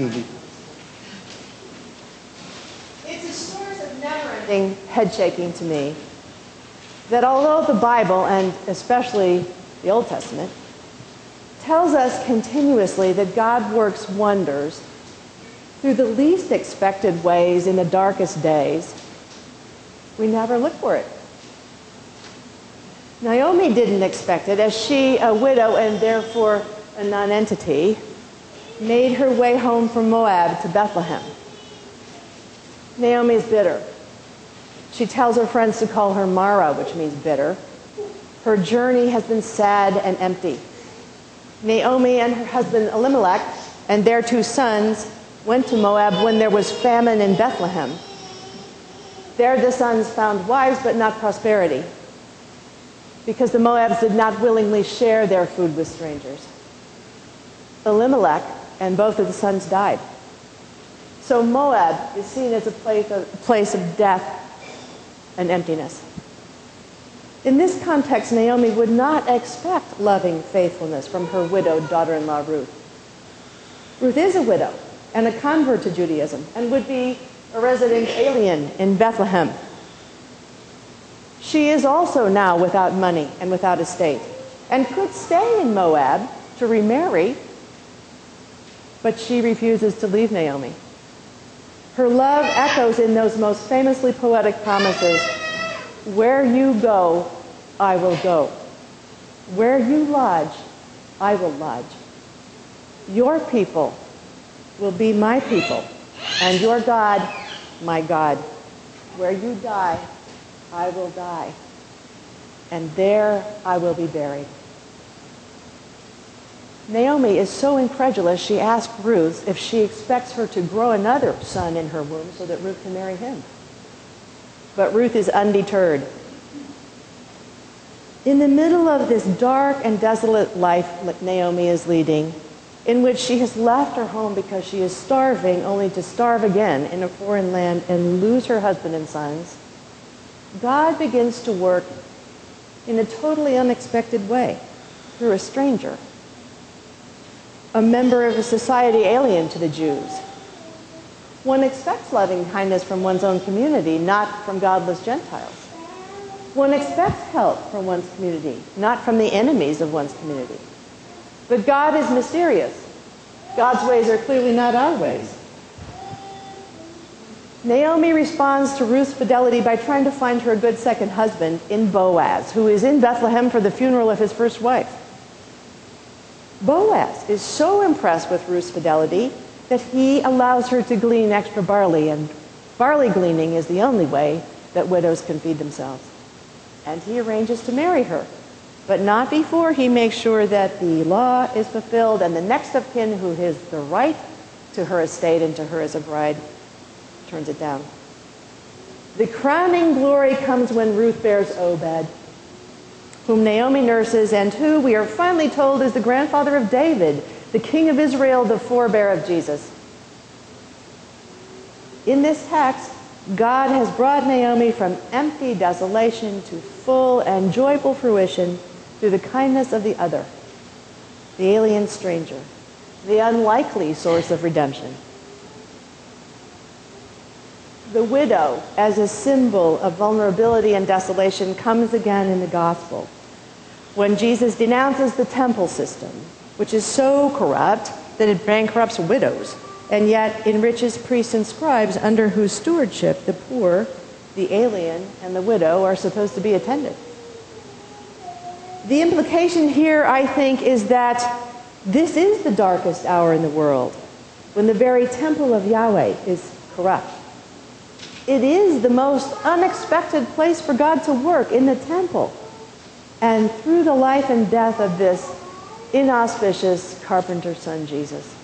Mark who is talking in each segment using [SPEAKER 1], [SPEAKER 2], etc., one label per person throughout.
[SPEAKER 1] It's a source of never-ending head shaking to me that although the Bible, and especially the Old Testament, tells us continuously that God works wonders through the least expected ways in the darkest days, we never look for it. Naomi didn't expect it, as she, a widow and therefore a nonentity, made her way home from Moab to Bethlehem. Naomi is bitter. She tells her friends to call her Mara, which means bitter. Her journey has been sad and empty. Naomi and her husband Elimelech and their two sons went to Moab when there was famine in Bethlehem. There the sons found wives, but not prosperity, because the Moabs did not willingly share their food with strangers. Elimelech and both of the sons died. So Moab is seen as a place of, place of death and emptiness. In this context, Naomi would not expect loving faithfulness from her widowed daughter in law, Ruth. Ruth is a widow and a convert to Judaism and would be a resident alien in Bethlehem. She is also now without money and without estate and could stay in Moab to remarry, but she refuses to leave Naomi. Her love echoes in those most famously poetic promises Where you go, I will go. Where you lodge, I will lodge. Your people will be my people, and your God, my God. Where you die, I will die, and there I will be buried. Naomi is so incredulous, she asks Ruth if she expects her to grow another son in her womb so that Ruth can marry him. But Ruth is undeterred. In the middle of this dark and desolate life that Naomi is leading, in which she has left her home because she is starving, only to starve again in a foreign land and lose her husband and sons, God begins to work in a totally unexpected way through a stranger a member of a society alien to the Jews. One expects loving kindness from one's own community, not from godless Gentiles. One expects help from one's community, not from the enemies of one's community. But God is mysterious. God's ways are clearly not our ways. Naomi responds to Ruth's fidelity by trying to find her a good second husband in Boaz, who is in Bethlehem for the funeral of his first wife. Boaz is so impressed with Ruth's fidelity that he allows her to glean extra barley, and barley gleaning is the only way that widows can feed themselves. And he arranges to marry her, but not before he makes sure that the law is fulfilled and the next of kin who has the right to her estate and to her as a bride turns it down. The crowning glory comes when Ruth bears Obed, whom Naomi nurses, and who we are finally told is the grandfather of David, the king of Israel, the forebear of Jesus. In this text, God has brought Naomi from empty desolation to full and joyful fruition through the kindness of the other, the alien stranger, the unlikely source of redemption. The widow, as a symbol of vulnerability and desolation, comes again in the gospel when Jesus denounces the temple system, which is so corrupt that it bankrupts widows and yet enriches priests and scribes under whose stewardship the poor, the alien, and the widow are supposed to be attended. The implication here, I think, is that this is the darkest hour in the world, when the very temple of Yahweh is corrupt. It is the most unexpected place for God to work in the temple. And through the life and death of this inauspicious carpenter son, Jesus,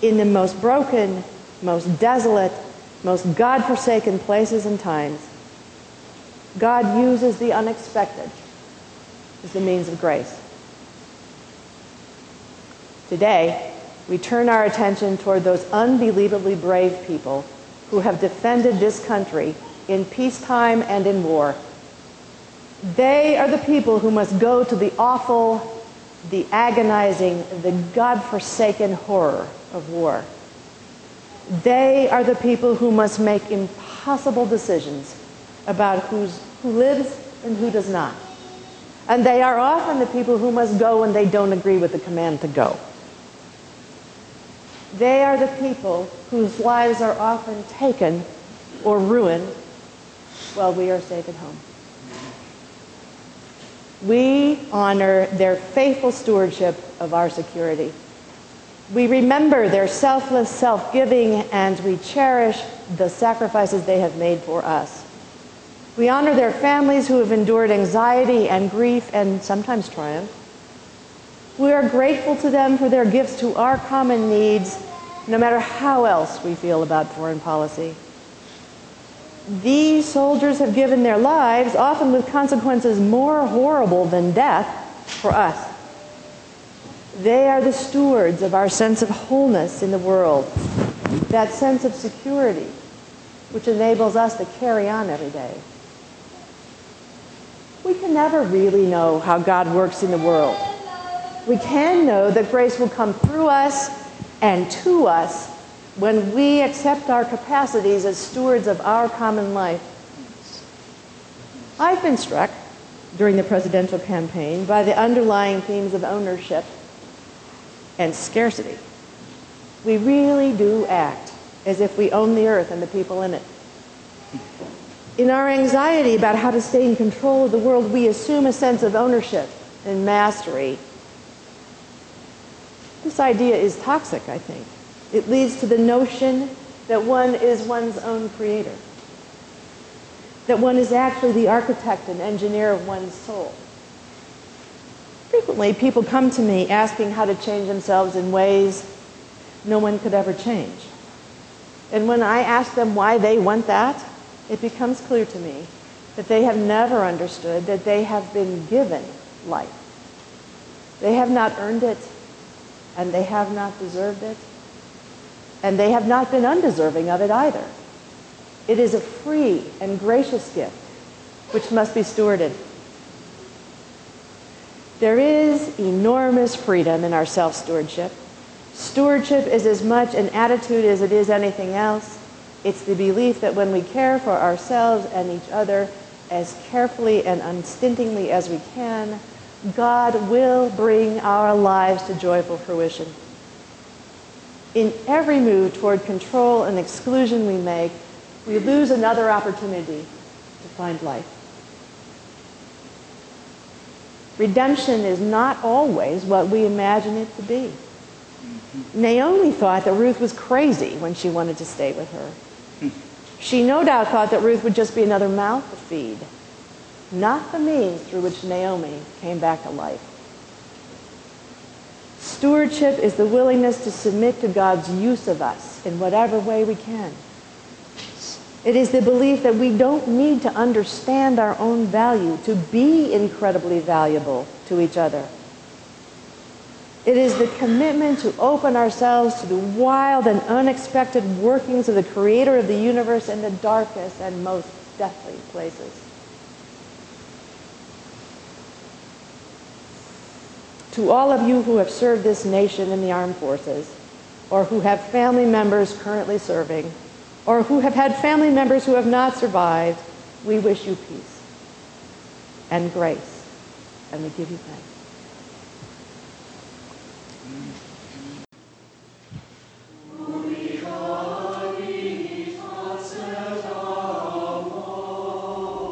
[SPEAKER 1] in the most broken, most desolate, most God forsaken places and times, God uses the unexpected as the means of grace. Today, we turn our attention toward those unbelievably brave people who have defended this country in peacetime and in war they are the people who must go to the awful, the agonizing, the God-forsaken horror of war. They are the people who must make impossible decisions about who's, who lives and who does not. And they are often the people who must go when they don't agree with the command to go. They are the people whose lives are often taken or ruined while we are safe at home. We honor their faithful stewardship of our security. We remember their selfless self giving and we cherish the sacrifices they have made for us. We honor their families who have endured anxiety and grief and sometimes triumph. We are grateful to them for their gifts to our common needs, no matter how else we feel about foreign policy. These soldiers have given their lives, often with consequences more horrible than death, for us. They are the stewards of our sense of wholeness in the world, that sense of security, which enables us to carry on every day. We can never really know how God works in the world. We can know that grace will come through us and to us when we accept our capacities as stewards of our common life. I've been struck during the presidential campaign by the underlying themes of ownership and scarcity. We really do act as if we own the earth and the people in it. In our anxiety about how to stay in control of the world, we assume a sense of ownership and mastery. This idea is toxic, I think. It leads to the notion that one is one's own creator, that one is actually the architect and engineer of one's soul. Frequently, people come to me asking how to change themselves in ways no one could ever change. And when I ask them why they want that, it becomes clear to me that they have never understood that they have been given life. They have not earned it, and they have not deserved it, and they have not been undeserving of it either. It is a free and gracious gift which must be stewarded. There is enormous freedom in our self stewardship. Stewardship is as much an attitude as it is anything else. It's the belief that when we care for ourselves and each other as carefully and unstintingly as we can, God will bring our lives to joyful fruition. In every move toward control and exclusion we make, we lose another opportunity to find life. Redemption is not always what we imagine it to be. Naomi thought that Ruth was crazy when she wanted to stay with her. She no doubt thought that Ruth would just be another mouth to feed, not the means through which Naomi came back to life. Stewardship is the willingness to submit to God's use of us in whatever way we can. It is the belief that we don't need to understand our own value to be incredibly valuable to each other. It is the commitment to open ourselves to the wild and unexpected workings of the creator of the universe in the darkest and most deathly places. To all of you who have served this nation in the armed forces, or who have family members currently serving, or who have had family members who have not survived, we wish you peace and grace, and we give you thanks.